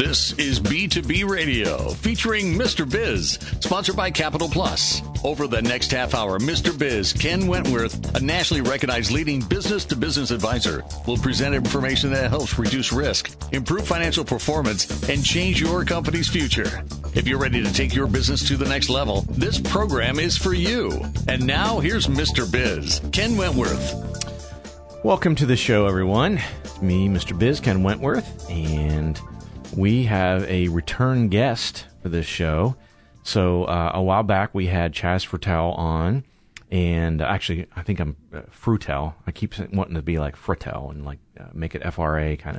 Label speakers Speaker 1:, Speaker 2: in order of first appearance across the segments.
Speaker 1: This is B2B Radio featuring Mr. Biz, sponsored by Capital Plus. Over the next half hour, Mr. Biz, Ken Wentworth, a nationally recognized leading business to business advisor, will present information that helps reduce risk, improve financial performance, and change your company's future. If you're ready to take your business to the next level, this program is for you. And now here's Mr. Biz, Ken Wentworth.
Speaker 2: Welcome to the show, everyone. It's me, Mr. Biz, Ken Wentworth, and we have a return guest for this show. So uh, a while back we had Chaz Frutal on, and actually I think I'm uh, Frutel. I keep wanting to be like Frutel and like uh, make it FRA kind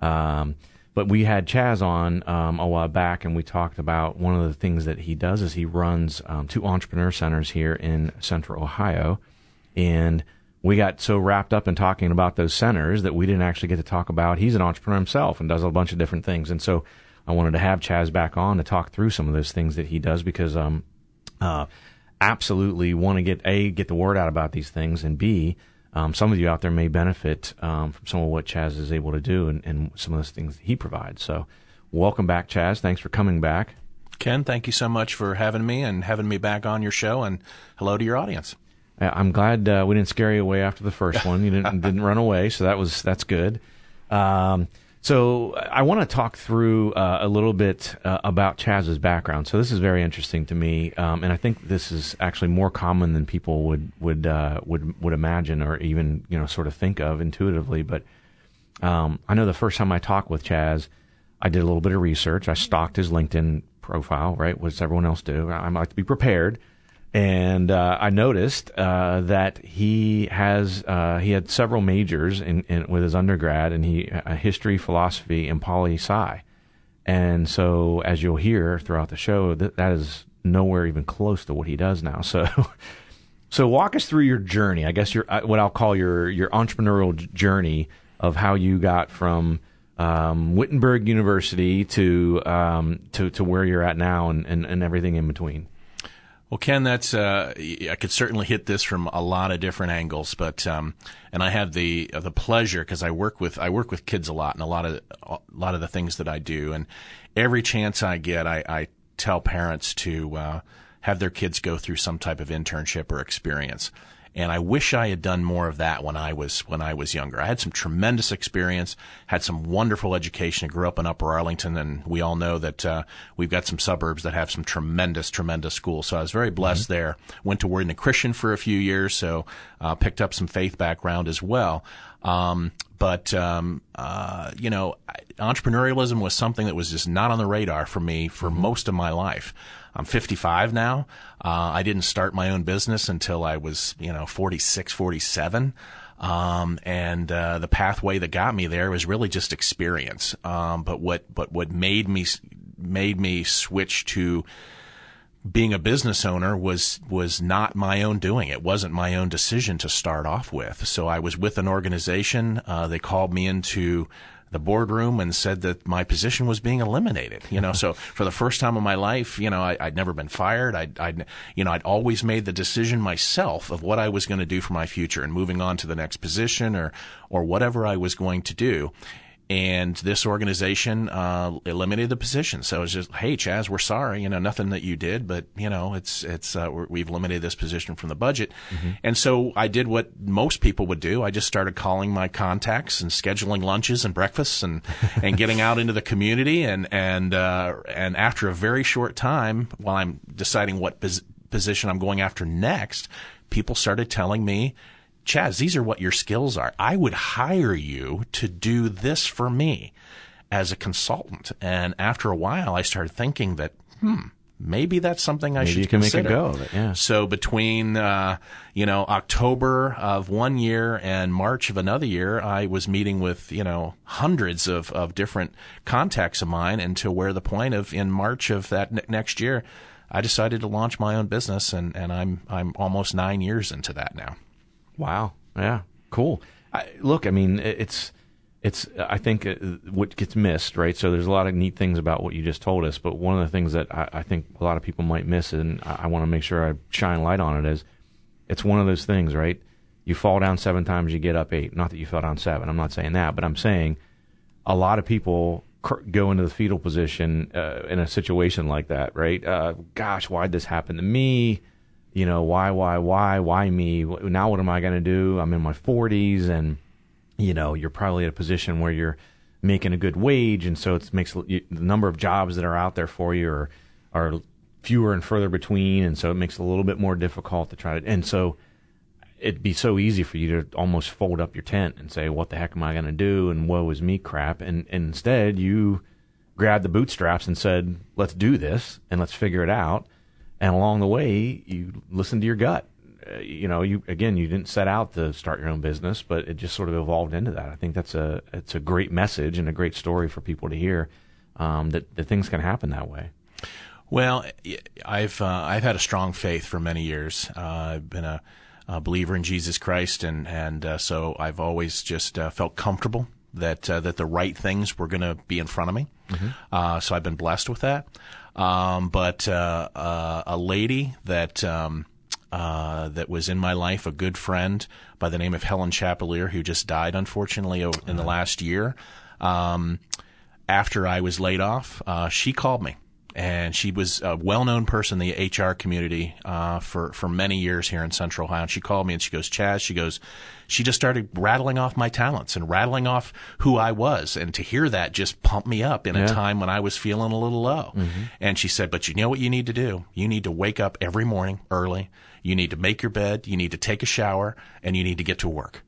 Speaker 2: of. Um, but we had Chaz on um, a while back, and we talked about one of the things that he does is he runs um, two entrepreneur centers here in Central Ohio, and we got so wrapped up in talking about those centers that we didn't actually get to talk about. He's an entrepreneur himself and does a bunch of different things, and so I wanted to have Chaz back on to talk through some of those things that he does because um uh absolutely want to get a get the word out about these things and b um, some of you out there may benefit um, from some of what Chaz is able to do and, and some of those things he provides. So, welcome back, Chaz. Thanks for coming back.
Speaker 3: Ken, thank you so much for having me and having me back on your show. And hello to your audience.
Speaker 2: I'm glad uh, we didn't scare you away after the first one. You didn't didn't run away, so that was that's good. Um, so I want to talk through uh, a little bit uh, about Chaz's background. So this is very interesting to me, um, and I think this is actually more common than people would would uh, would would imagine or even you know sort of think of intuitively. But um, I know the first time I talked with Chaz, I did a little bit of research. I stalked his LinkedIn profile. Right, what does everyone else do? I like to be prepared and uh, I noticed uh, that he has uh, he had several majors in, in, with his undergrad, and he history, philosophy, and poli sci. And so, as you'll hear throughout the show, that that is nowhere even close to what he does now. So, so walk us through your journey. I guess your uh, what I'll call your your entrepreneurial journey of how you got from um, Wittenberg University to um, to to where you're at now, and, and, and everything in between.
Speaker 3: Well, Ken, that's uh, I could certainly hit this from a lot of different angles, but um, and I have the uh, the pleasure because I work with I work with kids a lot, and a lot of a lot of the things that I do, and every chance I get, I, I tell parents to uh, have their kids go through some type of internship or experience and I wish I had done more of that when I was when I was younger. I had some tremendous experience, had some wonderful education. I grew up in Upper Arlington, and we all know that uh, we've got some suburbs that have some tremendous, tremendous schools. So I was very blessed mm-hmm. there. Went to Word Christian for a few years, so uh, picked up some faith background as well. Um, but um, uh, you know, entrepreneurialism was something that was just not on the radar for me for mm-hmm. most of my life. I'm 55 now. Uh, I didn't start my own business until I was, you know, 46, 47. Um, and uh, the pathway that got me there was really just experience. Um, but what but what made me made me switch to being a business owner was was not my own doing. It wasn't my own decision to start off with. So I was with an organization. Uh, they called me into the boardroom and said that my position was being eliminated. You know, so for the first time in my life, you know, I, would never been fired. I'd, I'd, you know, I'd always made the decision myself of what I was going to do for my future and moving on to the next position or, or whatever I was going to do and this organization uh, eliminated the position. So it's just, hey, Chaz, we're sorry, you know, nothing that you did, but you know, it's it's uh, we've eliminated this position from the budget. Mm-hmm. And so I did what most people would do. I just started calling my contacts and scheduling lunches and breakfasts and and getting out into the community. And and uh, and after a very short time, while I'm deciding what pos- position I'm going after next, people started telling me Chaz, these are what your skills are. I would hire you to do this for me as a consultant. And after a while, I started thinking that, hmm, maybe that's something I
Speaker 2: maybe
Speaker 3: should
Speaker 2: you can
Speaker 3: consider.
Speaker 2: make a go of it. Yeah.
Speaker 3: So between uh, you know October of one year and March of another year, I was meeting with you know hundreds of of different contacts of mine, and to where the point of in March of that ne- next year, I decided to launch my own business, and and I'm I'm almost nine years into that now.
Speaker 2: Wow. Yeah. Cool. I, look, I mean, it's it's I think uh, what gets missed, right? So there's a lot of neat things about what you just told us, but one of the things that I, I think a lot of people might miss, and I, I want to make sure I shine light on it, is it's one of those things, right? You fall down seven times, you get up eight. Not that you fell down seven. I'm not saying that, but I'm saying a lot of people cr- go into the fetal position uh, in a situation like that, right? Uh, gosh, why'd this happen to me? You know, why, why, why, why me? Now, what am I going to do? I'm in my 40s, and you know, you're probably at a position where you're making a good wage, and so it makes the number of jobs that are out there for you are are fewer and further between, and so it makes it a little bit more difficult to try to. And so it'd be so easy for you to almost fold up your tent and say, "What the heck am I going to do?" and "Woe is me," crap. And, and instead, you grabbed the bootstraps and said, "Let's do this and let's figure it out." And along the way, you listen to your gut. Uh, you know, you again, you didn't set out to start your own business, but it just sort of evolved into that. I think that's a it's a great message and a great story for people to hear um, that that things can happen that way.
Speaker 3: Well, I've uh, I've had a strong faith for many years. Uh, I've been a, a, believer in Jesus Christ, and and uh, so I've always just uh, felt comfortable that uh, that the right things were going to be in front of me. Mm-hmm. Uh, so I've been blessed with that. Um, but a lady that. Um, that was in my life, a good friend by the name of Helen Chapelier, who just died unfortunately in the last year. Um, after I was laid off, she called me and she was a well-known person in the HR community uh, for for many years here in Central Ohio. And she called me and she goes, "Chaz," she goes, she just started rattling off my talents and rattling off who I was, and to hear that just pumped me up in yeah. a time when I was feeling a little low. Mm-hmm. And she said, "But you know what you need to do? You need to wake up every morning early. You need to make your bed. You need to take a shower, and you need to get to work."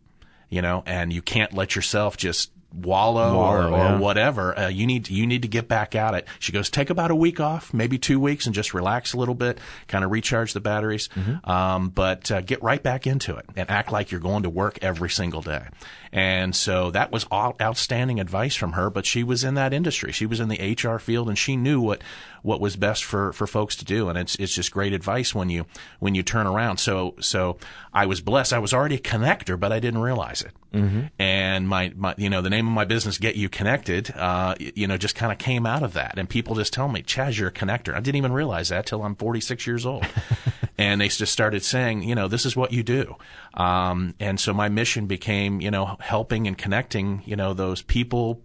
Speaker 3: You know, and you can't let yourself just wallow, wallow or, yeah. or, whatever. Uh, you need to, you need to get back at it. She goes, take about a week off, maybe two weeks, and just relax a little bit, kind of recharge the batteries. Mm-hmm. Um, but uh, get right back into it and act like you're going to work every single day. And so that was all outstanding advice from her. But she was in that industry. She was in the HR field, and she knew what what was best for, for folks to do. And it's it's just great advice when you when you turn around. So so I was blessed. I was already a connector, but I didn't realize it. Mm-hmm. And my, my you know the name of my business, Get You Connected, uh, you know just kind of came out of that. And people just tell me, Chaz, you're a connector. I didn't even realize that till I'm 46 years old. and they just started saying, you know, this is what you do. Um, and so my mission became, you know, helping and connecting, you know, those people,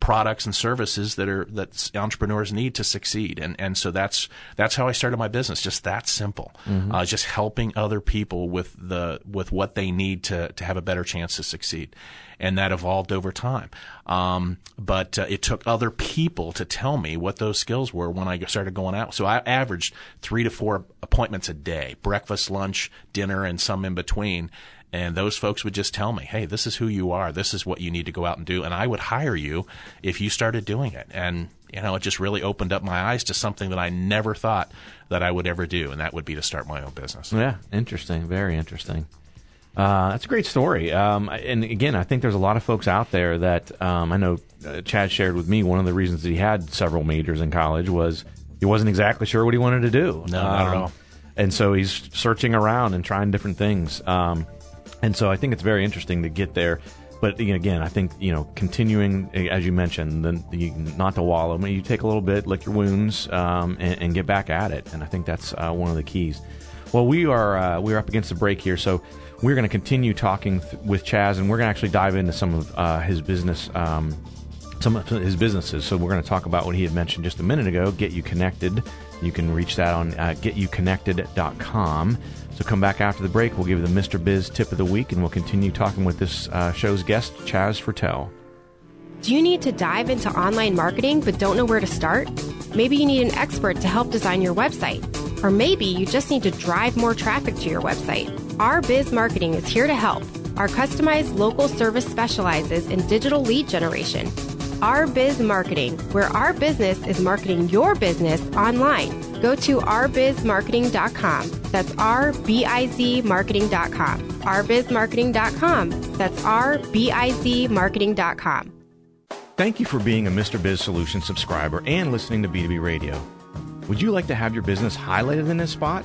Speaker 3: products and services that are that entrepreneurs need to succeed and and so that's that's how I started my business just that simple mm-hmm. uh, just helping other people with the with what they need to to have a better chance to succeed and that evolved over time. Um, but uh, it took other people to tell me what those skills were when I started going out. So I averaged three to four appointments a day, breakfast, lunch, dinner, and some in between. And those folks would just tell me, hey, this is who you are. This is what you need to go out and do. And I would hire you if you started doing it. And, you know, it just really opened up my eyes to something that I never thought that I would ever do. And that would be to start my own business.
Speaker 2: Yeah, interesting. Very interesting. Uh, that's a great story. Um, and again, I think there's a lot of folks out there that um, I know uh, Chad shared with me. One of the reasons that he had several majors in college was he wasn't exactly sure what he wanted to do.
Speaker 3: No, um, not at um, all.
Speaker 2: And so he's searching around and trying different things. Um, and so I think it's very interesting to get there. But again, I think you know, continuing as you mentioned, then you, not to wallow. I mean, you take a little bit, lick your wounds, um, and, and, get back at it. And I think that's uh, one of the keys. Well, we are uh, we are up against the break here, so we're going to continue talking th- with Chaz, and we're going to actually dive into some of uh, his business, um, some of his businesses. So we're going to talk about what he had mentioned just a minute ago. Get you connected. You can reach that on uh, getyouconnected.com. So come back after the break. We'll give you the Mr. Biz tip of the week, and we'll continue talking with this uh, show's guest, Chaz Freutel.
Speaker 4: Do you need to dive into online marketing but don't know where to start? Maybe you need an expert to help design your website. Or maybe you just need to drive more traffic to your website. Our Biz Marketing is here to help. Our customized local service specializes in digital lead generation. Our Biz Marketing, where our business is marketing your business online. Go to ourbizmarketing.com. That's R B I Z marketing.com. ourbizmarketing.com. That's R B I Z marketing.com.
Speaker 2: Thank you for being a Mr. Biz Solution subscriber and listening to B2B Radio. Would you like to have your business highlighted in this spot?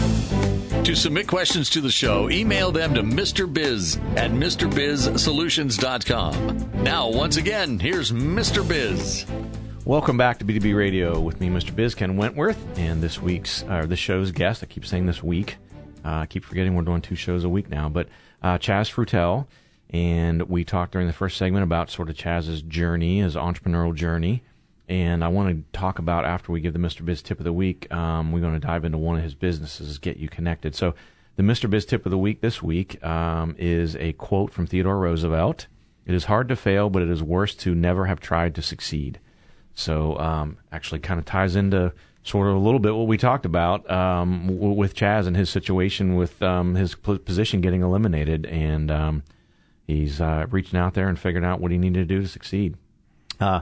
Speaker 1: To submit questions to the show, email them to Mr. Biz at MrBizSolutions.com. Now, once again, here's Mr. Biz.
Speaker 2: Welcome back to B2B Radio with me, Mr. Biz Ken Wentworth, and this week's uh, this show's guest. I keep saying this week. Uh, I keep forgetting we're doing two shows a week now, but uh, Chaz Freutel, and we talked during the first segment about sort of Chaz's journey, his entrepreneurial journey, and I want to talk about after we give the Mr. Biz tip of the week. Um, we're going to dive into one of his businesses, Get You Connected. So, the Mr. Biz tip of the week this week um, is a quote from Theodore Roosevelt. It is hard to fail, but it is worse to never have tried to succeed. So, um, actually, kind of ties into sort of a little bit what we talked about um, w- with Chaz and his situation with um, his position getting eliminated, and um, he's uh, reaching out there and figuring out what he needed to do to succeed. Uh,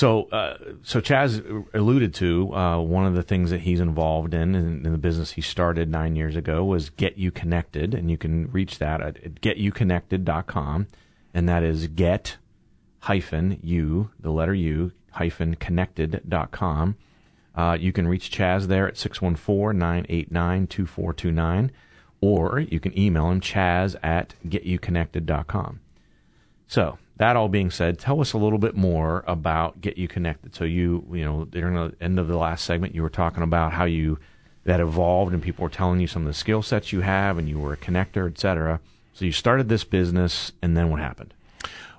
Speaker 2: so, uh, so Chaz alluded to uh, one of the things that he's involved in, in, in the business he started nine years ago was Get You Connected, and you can reach that at getyouconnected.com, and that is get hyphen you, the letter U, hyphen connected.com. Uh, you can reach Chaz there at 614-989-2429, or you can email him, chaz at getyouconnected.com. So, that all being said, tell us a little bit more about Get You Connected. So you, you know, during the end of the last segment, you were talking about how you that evolved and people were telling you some of the skill sets you have and you were a connector, et cetera. So you started this business, and then what happened?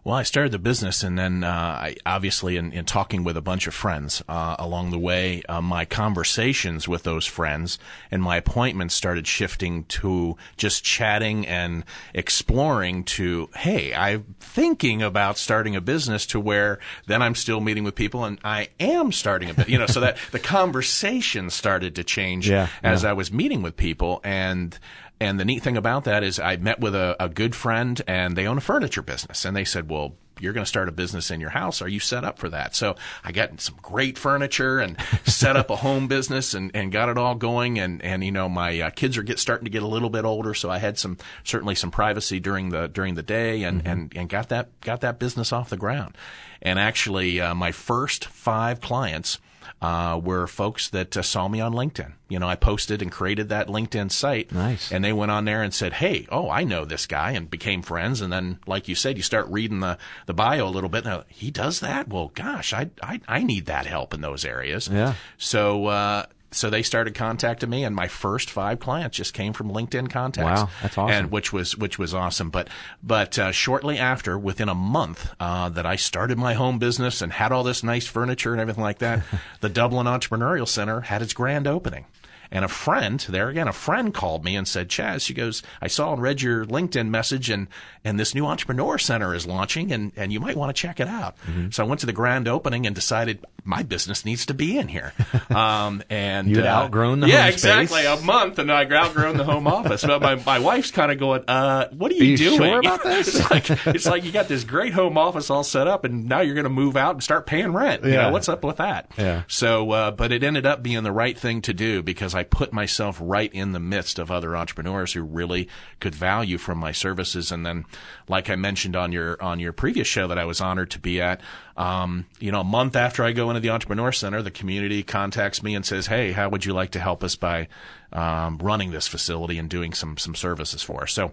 Speaker 3: Well, I started the business, and then uh, I, obviously, in, in, talking with a bunch of friends uh, along the way, uh, my conversations with those friends and my appointments started shifting to just chatting and exploring. To hey, I'm thinking about starting a business. To where then I'm still meeting with people, and I am starting a business. You know, so that the conversation started to change
Speaker 2: yeah,
Speaker 3: as
Speaker 2: yeah.
Speaker 3: I was meeting with people, and and the neat thing about that is I met with a, a good friend and they own a furniture business. And they said, well, you're going to start a business in your house. Are you set up for that? So I got some great furniture and set up a home business and, and got it all going. And, and, you know, my uh, kids are get, starting to get a little bit older. So I had some, certainly some privacy during the, during the day and, mm-hmm. and, and got that, got that business off the ground. And actually, uh, my first five clients, uh, were folks that uh, saw me on LinkedIn. You know, I posted and created that LinkedIn site.
Speaker 2: Nice.
Speaker 3: And they went on there and said, "Hey, oh, I know this guy," and became friends. And then, like you said, you start reading the the bio a little bit. And he does that. Well, gosh, I I I need that help in those areas.
Speaker 2: Yeah.
Speaker 3: So. Uh, so they started contacting me, and my first five clients just came from LinkedIn contacts.
Speaker 2: Wow, that's awesome!
Speaker 3: And which was which was awesome. But but uh, shortly after, within a month uh, that I started my home business and had all this nice furniture and everything like that, the Dublin Entrepreneurial Center had its grand opening. And a friend, there again, a friend called me and said, Chaz, she goes, I saw and read your LinkedIn message and, and this new entrepreneur center is launching and, and you might want to check it out. Mm-hmm. So I went to the grand opening and decided my business needs to be in here. Um, and
Speaker 2: you had uh, outgrown the
Speaker 3: yeah, exactly.
Speaker 2: space?
Speaker 3: A month and I outgrown the home office. But my, my wife's kind of going, uh, what are you,
Speaker 2: are you
Speaker 3: doing?
Speaker 2: Sure about this?
Speaker 3: it's like, it's like you got this great home office all set up and now you're going to move out and start paying rent. You
Speaker 2: Yeah.
Speaker 3: know, what's up with that?
Speaker 2: Yeah.
Speaker 3: So, uh, but it ended up being the right thing to do because I put myself right in the midst of other entrepreneurs who really could value from my services. And then, like I mentioned on your on your previous show that I was honored to be at, um, you know, a month after I go into the Entrepreneur Center, the community contacts me and says, "Hey, how would you like to help us by um, running this facility and doing some some services for us?" So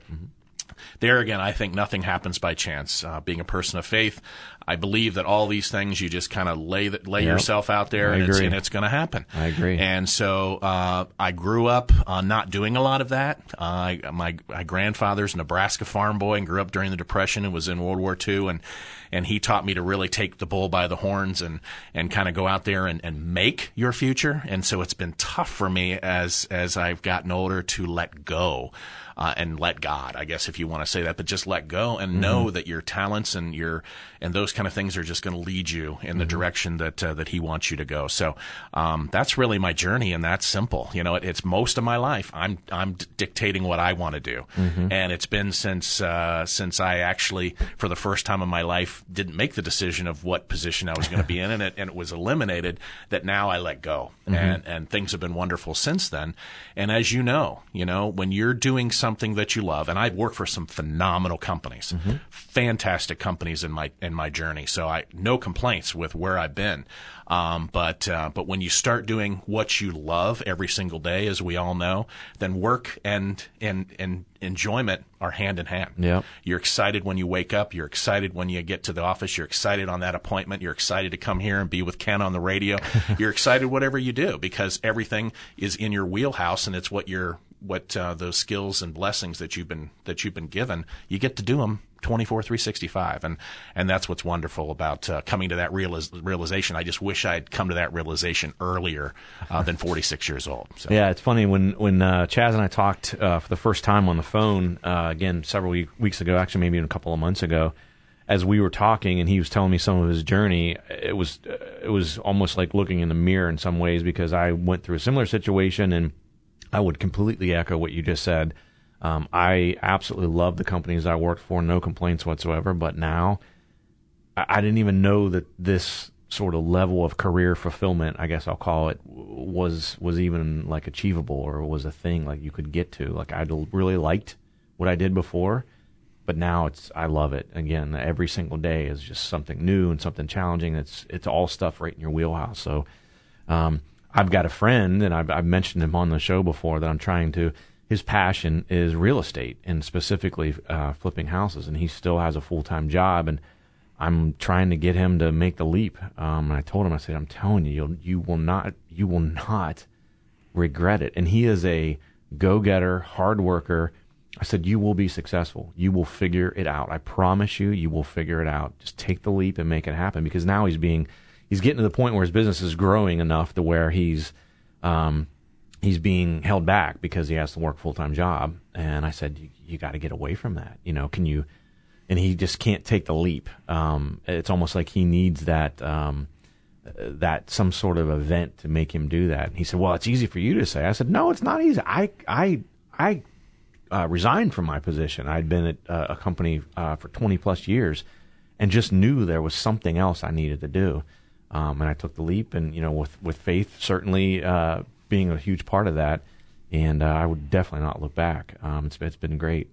Speaker 3: there again, I think nothing happens by chance. Uh, being a person of faith, I believe that all these things you just kind of lay th- lay
Speaker 2: Yep.
Speaker 3: yourself out there,
Speaker 2: I
Speaker 3: and it's, and it's going to happen.
Speaker 2: I agree.
Speaker 3: And so uh, I grew up uh, not doing a lot of that. Uh, I, my, my grandfather's a Nebraska farm boy and grew up during the Depression and was in World War II, and and he taught me to really take the bull by the horns and and kind of go out there and, and make your future. And so it's been tough for me as as I've gotten older to let go. Uh, and let God, I guess, if you want to say that, but just let go and know that your talents and your and those kind of things are just going to lead you in the direction that uh, that He wants you to go. So um, that's really my journey, and that's simple. You know, it, it's most of my life. I'm I'm d- dictating what I want to do, and it's been since uh, since I actually, for the first time in my life, didn't make the decision of what position I was going to be in, and it and it was eliminated. That now I let go, and and things have been wonderful since then. And as you know, you know when you're doing something that you love, and I've worked for some phenomenal companies, fantastic companies in my in my journey journey. So I no complaints with where I've been. Um, but uh, but when you start doing what you love every single day, as we all know, then work and and and enjoyment are hand in hand.
Speaker 2: Yep.
Speaker 3: You're excited when you wake up. You're excited when you get to the office. You're excited on that appointment. You're excited to come here and be with Ken on the radio. you're excited whatever you do because everything is in your wheelhouse and it's what you're what uh, those skills and blessings that you've been that you've been given. You get to do them 24 365 and and that's what's wonderful about uh, coming to that realiz- realization. I just wish i'd come to that realization earlier uh, than 46 years old
Speaker 2: so. yeah it's funny when when uh, chaz and i talked uh, for the first time on the phone uh, again several week, weeks ago actually maybe even a couple of months ago as we were talking and he was telling me some of his journey it was uh, it was almost like looking in the mirror in some ways because i went through a similar situation and i would completely echo what you just said um, I absolutely love the companies I worked for, no complaints whatsoever. But now, I, I, didn't even know that this sort of level of career fulfillment, I guess I'll call it, was was even like achievable or was a thing like you could get to. Like I really liked what I did before, but now it's I love it. Again, every single day is just something new and something challenging. It's it's all stuff right in your wheelhouse. So. Um, I've got a friend, and I've, I've mentioned him on the show before that I'm trying to his passion is real estate and specifically uh, flipping houses, and he still has a full time job. And I'm trying to get him to make the leap. Um, and I told him, I said, I'm telling you, you'll, you will not, you will not regret it. And he is a go getter, hard worker. I said, you will be successful. You will figure it out. I promise you, you will figure it out. Just take the leap and make it happen. Because now he's being, he's getting to the point where his business is growing enough to where he's, um, he's being held back because he has to work full time job. And I said, you, got to get away from that. You know, can you? And he just can't take the leap. Um, it's almost like he needs that um, that some sort of event to make him do that. And he said, well, it's easy for you to say. I said, no, it's not easy. I I I uh, resigned from my position. I'd been at uh, a company uh, for 20 plus years and just knew there was something else I needed to do. Um, and I took the leap, and you know, with with faith, certainly uh, being a huge part of that. And uh, I would definitely not look back. Um, it's, it's been great.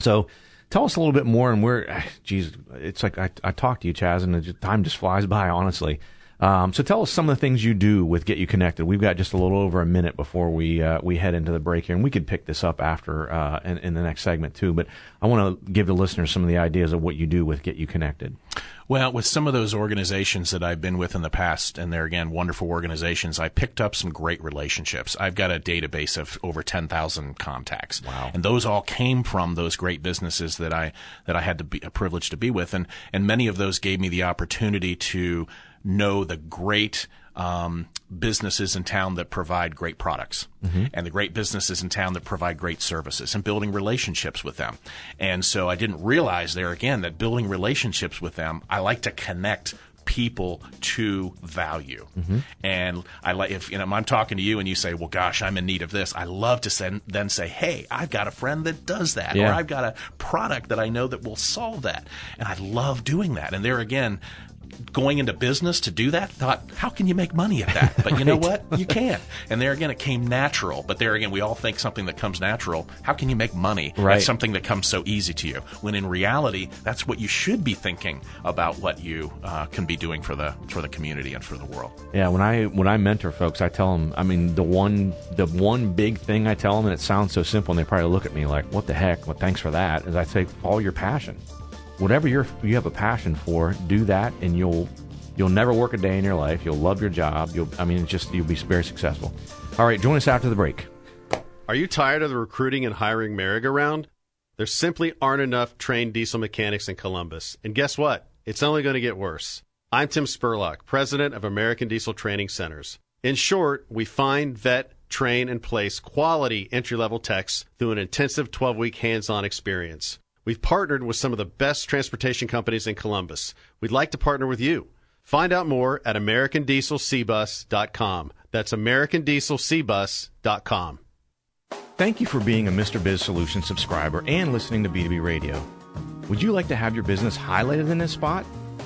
Speaker 2: So tell us a little bit more. And we're, geez, it's like I, I talk to you, Chaz, and the time just flies by, honestly. Um, so tell us some of the things you do with Get You Connected. We've got just a little over a minute before we uh, we head into the break here, and we could pick this up after uh, in, in, the next segment too. But I want to give the listeners some of the ideas of what you do with Get You Connected.
Speaker 3: Well, with some of those organizations that I've been with in the past, and they're again wonderful organizations, I picked up some great relationships. I've got a database of over ten thousand contacts,
Speaker 2: wow.
Speaker 3: and those all came from those great businesses that I that I had to be a privilege to be with, and and many of those gave me the opportunity to know the great um, businesses in town that provide great products mm-hmm. and the great businesses in town that provide great services and building relationships with them. And so I didn't realize there again that building relationships with them, I like to connect people to value. Mm-hmm. And I like if you know I'm talking to you and you say, "Well, gosh, I'm in need of this." I love to send, then say, "Hey, I've got a friend that does that,
Speaker 2: yeah.
Speaker 3: or I've got a product that I know that will solve that." And I love doing that. And there again, going into business to do that, thought, how can you make money at that? But you know what? You can. And there again, it came natural. But there again, we all think something that comes natural. How can you make money
Speaker 2: right.
Speaker 3: at something that comes so easy to you? When in reality, that's what you should be thinking about what you uh, can be doing for the for the community and for the world.
Speaker 2: Yeah, when I when I mentor folks, I tell them. I mean, the one the one big thing I tell them, and it sounds so simple, and they probably look at me like, "What the heck?" Well, thanks for that. Is I say, follow your passion whatever you're you have a passion for, do that, and you'll you'll never work a day in your life. You'll love your job. You'll I mean, just you'll be very successful. All right, join us after the break.
Speaker 5: Are you tired of the recruiting and hiring merry-go-round? There simply aren't enough trained diesel mechanics in Columbus, and guess what? It's only going to get worse. I'm Tim Spurlock, president of American Diesel Training Centers. In short, we find, vet, train, and place quality entry level techs through an intensive 12 week hands on experience. We've partnered with some of the best transportation companies in Columbus. We'd like to partner with you. Find out more at americandieselcbus.com. That's americandieselcbus.com.
Speaker 2: Thank you for being a Mr. Biz Solutions subscriber and listening to B2B Radio. Would you like to have your business highlighted in this spot?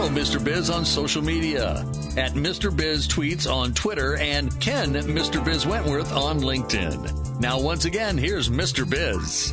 Speaker 1: Follow Mr. Biz on social media at Mr. Biz Tweets on Twitter and Ken Mr. Biz Wentworth on LinkedIn. Now, once again, here's Mr. Biz.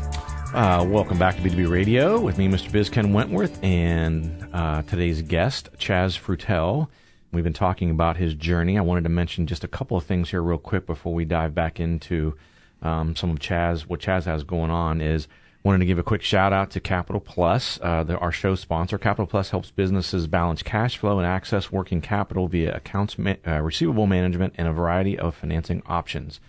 Speaker 2: Uh, welcome back to B2B Radio with me, Mr. Biz Ken Wentworth, and uh, today's guest, Chaz Freutel. We've been talking about his journey. I wanted to mention just a couple of things here, real quick, before we dive back into um, some of Chaz. What Chaz has going on is wanted to give a quick shout out to Capital Plus, uh, the, our show sponsor. Capital Plus helps businesses balance cash flow and access working capital via accounts ma- uh, receivable management and a variety of financing options.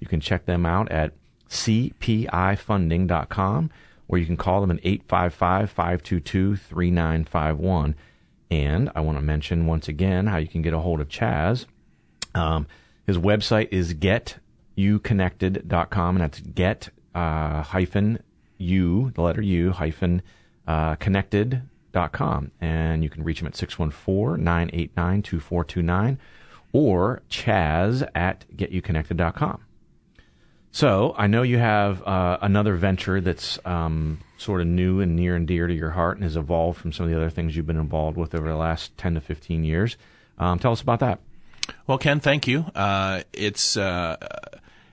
Speaker 2: You can check them out at cpifunding.com or you can call them at 855 522 3951. And I want to mention once again how you can get a hold of Chaz. Um, his website is getuconnected.com, and that's get uh, hyphen u, the letter u, hyphen uh, connected.com. And you can reach him at 614 989 2429 or chaz at getuconnected.com. So I know you have uh, another venture that's um, sort of new and near and dear to your heart and has evolved from some of the other things you've been involved with over the last 10 to 15 years. Um, tell us about that.
Speaker 3: Well, Ken, thank you. Uh, it's uh,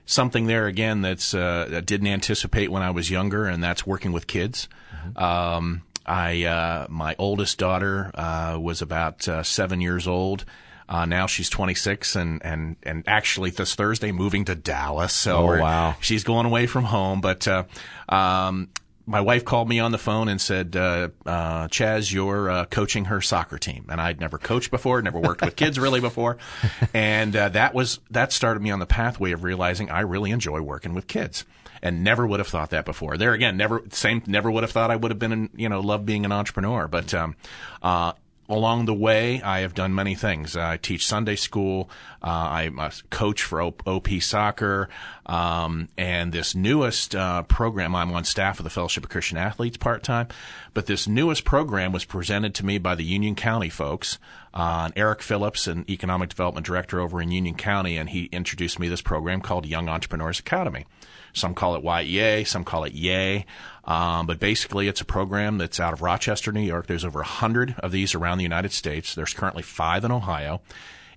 Speaker 3: something there again that's uh, that didn't anticipate when I was younger, and that's working with kids. Mm-hmm. Um, I uh, my oldest daughter uh, was about seven years old uh, now she's 26 and, and, and actually this Thursday moving to Dallas. So
Speaker 2: oh, wow.
Speaker 3: she's going away from home. But, uh, um, my wife called me on the phone and said, uh, uh, Chaz, you're uh, coaching her soccer team. And I'd never coached before, never worked with kids really before. And uh, that was, that started me on the pathway of realizing I really enjoy working with kids and never would have thought that before. There again, never, same, never would have thought I would have been, you know, love being an entrepreneur. But, um, uh, along the way, I have done many things. I teach Sunday school. Uh, I'm a coach for OP Soccer. Um, and this newest uh, program, I'm on staff of the Fellowship of Christian Athletes part time. But this newest program was presented to me by the Union County folks. Uh, Eric Phillips, an economic development director over in Union County, and he introduced me this program called Young Entrepreneurs Academy. Some call it YEA, some call it YAY. Um, but basically, it's a program that's out of Rochester, New York. There's over 100 of these around the United States. There's currently five in Ohio.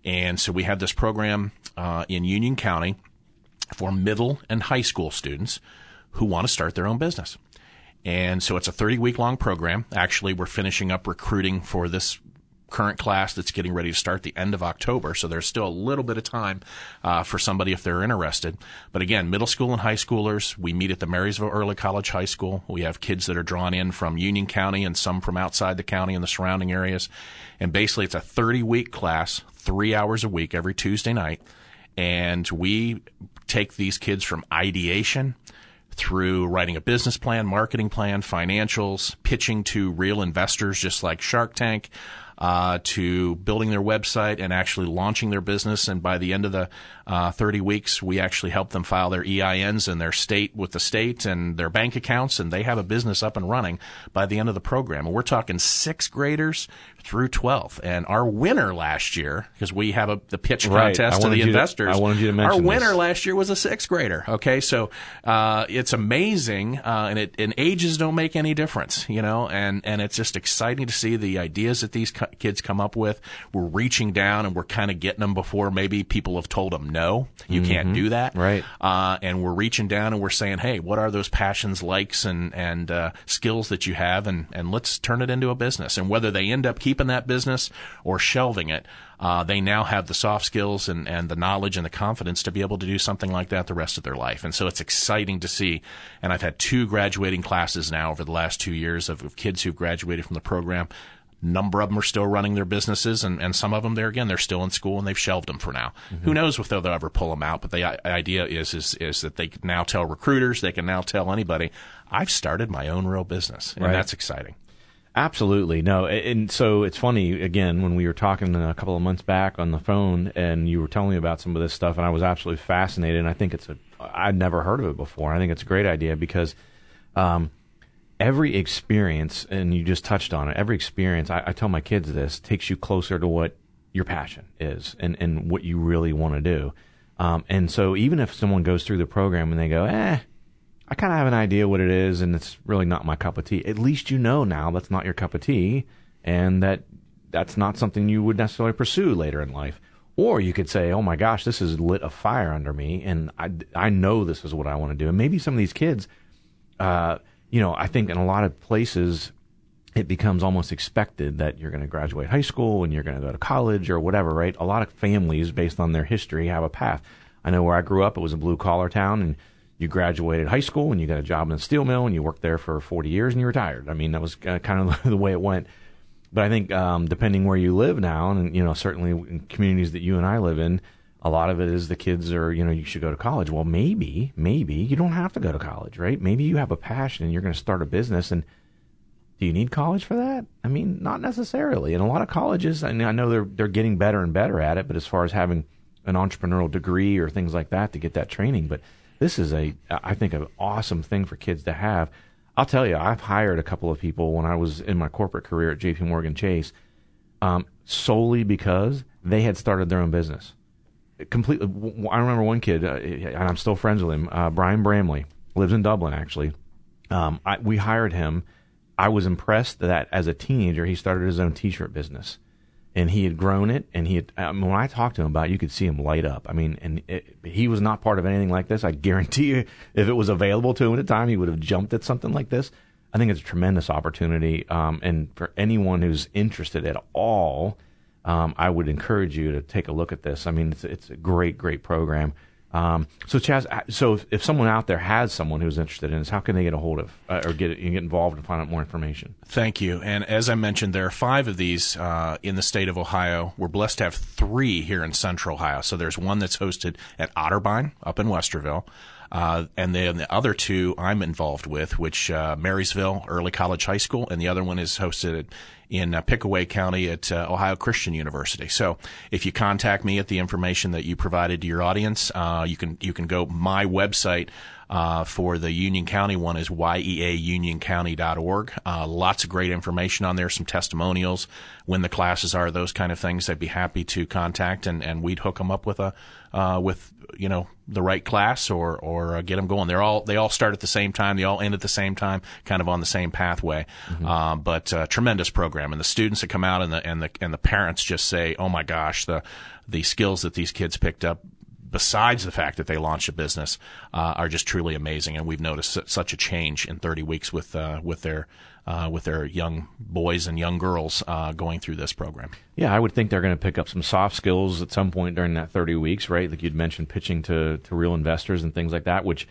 Speaker 3: And so we have this program uh, in Union County for middle and high school students who want to start their own business. And so it's a 30 week long program. Actually, we're finishing up recruiting for this current class that's getting ready to start the end of October. So there's still a little bit of time uh, for somebody if they're interested. But again, middle school and high schoolers, we meet at the Marysville Early College High School. We have kids that are drawn in from Union County and some from outside the county and the surrounding areas. And basically, it's a 30 week class, three hours a week every Tuesday night. And we take these kids from ideation through writing a business plan, marketing plan, financials, pitching to real investors just like Shark Tank, uh, to building their website and actually launching their business. And by the end of the uh, 30 weeks, we actually help them file their EINs and their state with the state and their bank accounts, and they have a business up and running by the end of the program. And we're talking sixth graders through 12th. And our winner last year, because we have a, the pitch
Speaker 2: right.
Speaker 3: contest to the investors.
Speaker 2: To, I wanted you to mention
Speaker 3: Our winner
Speaker 2: this.
Speaker 3: last year was a sixth grader. Okay, so uh, it's amazing, uh, and it and ages don't make any difference, you know. And and it's just exciting to see the ideas that these co- kids come up with. We're reaching down and we're kind of getting them before maybe people have told them no, you
Speaker 2: Mm-hmm.
Speaker 3: can't do that.
Speaker 2: Right.
Speaker 3: Uh, and we're reaching down and we're saying, hey, what are those passions, likes, and and uh, skills that you have, and and let's turn it into a business. And whether they end up keeping that business or shelving it, uh, they now have the soft skills and, and the knowledge and the confidence to be able to do something like that the rest of their life. And so it's exciting to see. And I've had two graduating classes now over the last two years of, of kids who've graduated from the program. Number of them are still running their businesses, and, and some of them, there again, they're still in school and they've shelved them for now. Who knows if they'll ever pull them out? But the idea is, is is that they can now tell recruiters, they can now tell anybody, I've started my own real business, and
Speaker 2: Right.
Speaker 3: that's exciting.
Speaker 2: Absolutely. No. And so it's funny, again, when we were talking a couple of months back on the phone and you were telling me about some of this stuff, and I was absolutely fascinated. And I think it's a, I'd never heard of it before. I think it's a great idea because um, every experience, and you just touched on it, every experience, I, I tell my kids this, takes you closer to what your passion is and, and what you really want to do. Um, and so even if someone goes through the program and they go, eh, I kind of have an idea what it is and it's really not my cup of tea, at least you know now that's not your cup of tea and that that's not something you would necessarily pursue later in life. Or you could say, oh my gosh, this has lit a fire under me and I, I know this is what I want to do. And maybe some of these kids, uh, you know, I think in a lot of places, it becomes almost expected that you're going to graduate high school and you're going to go to college or whatever, right? A lot of families, based on their history, have a path. I know where I grew up, it was a blue collar town, and you graduated high school and you got a job in a steel mill and you worked there for 40 years and you retired. I mean, that was kind of the way it went. But I think um, depending where you live now, and you know, certainly in communities that you and I live in, a lot of it is the kids are, you know, you should go to college. Well, maybe, maybe you don't have to go to college, right? Maybe you have a passion and you're going to start a business and do you need college for that? I mean, not necessarily. And a lot of colleges, I know they're they're getting better and better at it, but as far as having an entrepreneurial degree or things like that to get that training, but this is a I think an awesome thing for kids to have. I'll tell you, I've hired a couple of people when I was in my corporate career at J.P. Morgan Chase, um, solely because they had started their own business. Completely, I remember one kid, uh, and I'm still friends with him. Uh, Brian Bramley lives in Dublin, actually. Um, I, we hired him I was impressed that as a teenager he started his own T-shirt business, and he had grown it. And he had um, when I talked to him about, it, you could see him light up. I mean, and it, he was not part of anything like this. I guarantee you, if it was available to him at the time, he would have jumped at something like this. I think it's a tremendous opportunity, um, and for anyone who's interested at all, um, I would encourage you to take a look at this. I mean, it's it's a great, great program. Um, so Chaz, so if, if, someone out there has someone who's interested in this, how can they get a hold of uh, or get get involved and find out more information?
Speaker 3: Thank you. And as I mentioned, there are five of these uh, in the state of Ohio. We're blessed to have three here in Central Ohio. So there's one that's hosted at Otterbein up in Westerville. Uh, and then the other two I'm involved with, which uh, Marysville Early College High School, and the other one is hosted in uh, Pickaway County at uh, Ohio Christian University. So if you contact me at the information that you provided to your audience, uh, you can you can go my website. Uh, for the Union County one is yeaunioncounty.org. Uh, lots of great information on there, some testimonials, when the classes are, those kind of things. I'd be happy to contact and, and we'd hook them up with a uh, with you know the right class or or uh, get them going. They're all they all start at the same time. They all end at the same time, kind of on the same pathway. Mm-hmm. Uh, but uh, tremendous program, and the students that come out and the and the and the parents just say, "Oh my gosh, the the skills that these kids picked up." Besides the fact that they launched a business, uh, are just truly amazing, and we've noticed such a change in 30 weeks with uh, with their uh, with their young boys and young girls uh, going through this program.
Speaker 2: Yeah, I would think they're going to pick up some soft skills at some point during that 30 weeks, right? Like you'd mentioned, pitching to, to real investors and things like that, which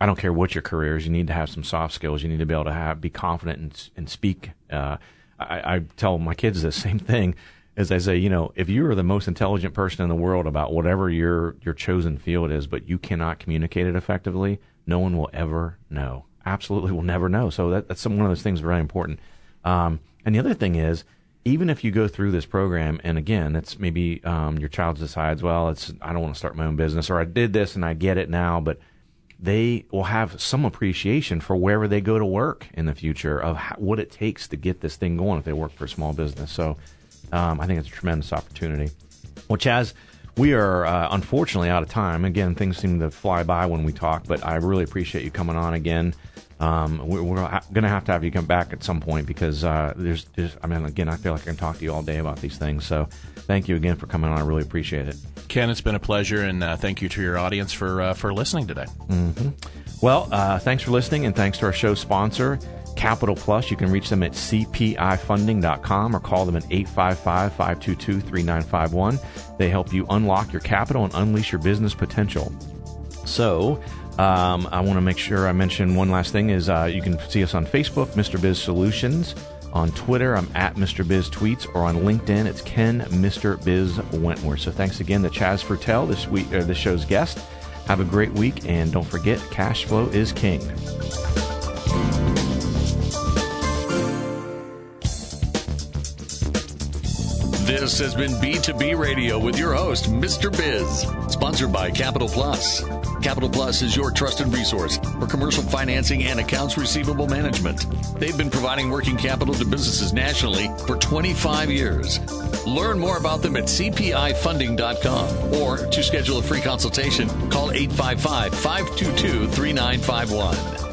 Speaker 2: I don't care what your career is, you need to have some soft skills. You need to be able to have be confident and, and speak. Uh, I, I tell my kids the same thing as I say, you know, if you are the most intelligent person in the world about whatever your your chosen field is, but you cannot communicate it effectively, no one will ever know absolutely will never know. So that, that's some, one of those things very important. Um, and the other thing is, even if you go through this program, and again, it's maybe um, your child decides, well, it's I don't want to start my own business, or I did this and I get it now, but they will have some appreciation for wherever they go to work in the future of how, what it takes to get this thing going if they work for a small business. So um, I think it's a tremendous opportunity. Well, Chaz, we are uh, unfortunately out of time. Again, things seem to fly by when we talk, but I really appreciate you coming on again. Um, we're, we're going to have to have you come back at some point because uh, there's, there's, I mean, again, I feel like I can talk to you all day about these things. So thank you again for coming on. I really appreciate it.
Speaker 3: Ken, it's been a pleasure, and uh, thank you to your audience for uh, for listening today.
Speaker 2: Mm-hmm. Well, uh, thanks for listening, and thanks to our show sponsor. Capital Plus. You can reach them at cpifunding.com or call them at 855 522 3951. They help you unlock your capital and unleash your business potential. So, um, I want to make sure I mention one last thing is uh, you can see us on Facebook, Mr. Biz Solutions. On Twitter, I'm at Mr. Biz Tweets, or on LinkedIn, it's Ken Mr. Biz Wentworth. So thanks again to Chaz Freutel, this week, uh, this show's guest. Have a great week, and don't forget, cash flow is king.
Speaker 1: This has been B2B Radio with your host, Mr. Biz, sponsored by Capital Plus. Capital Plus is your trusted resource for commercial financing and accounts receivable management. They've been providing working capital to businesses nationally for 25 years. Learn more about them at cpifunding.com or to schedule a free consultation, call 855 522 3951.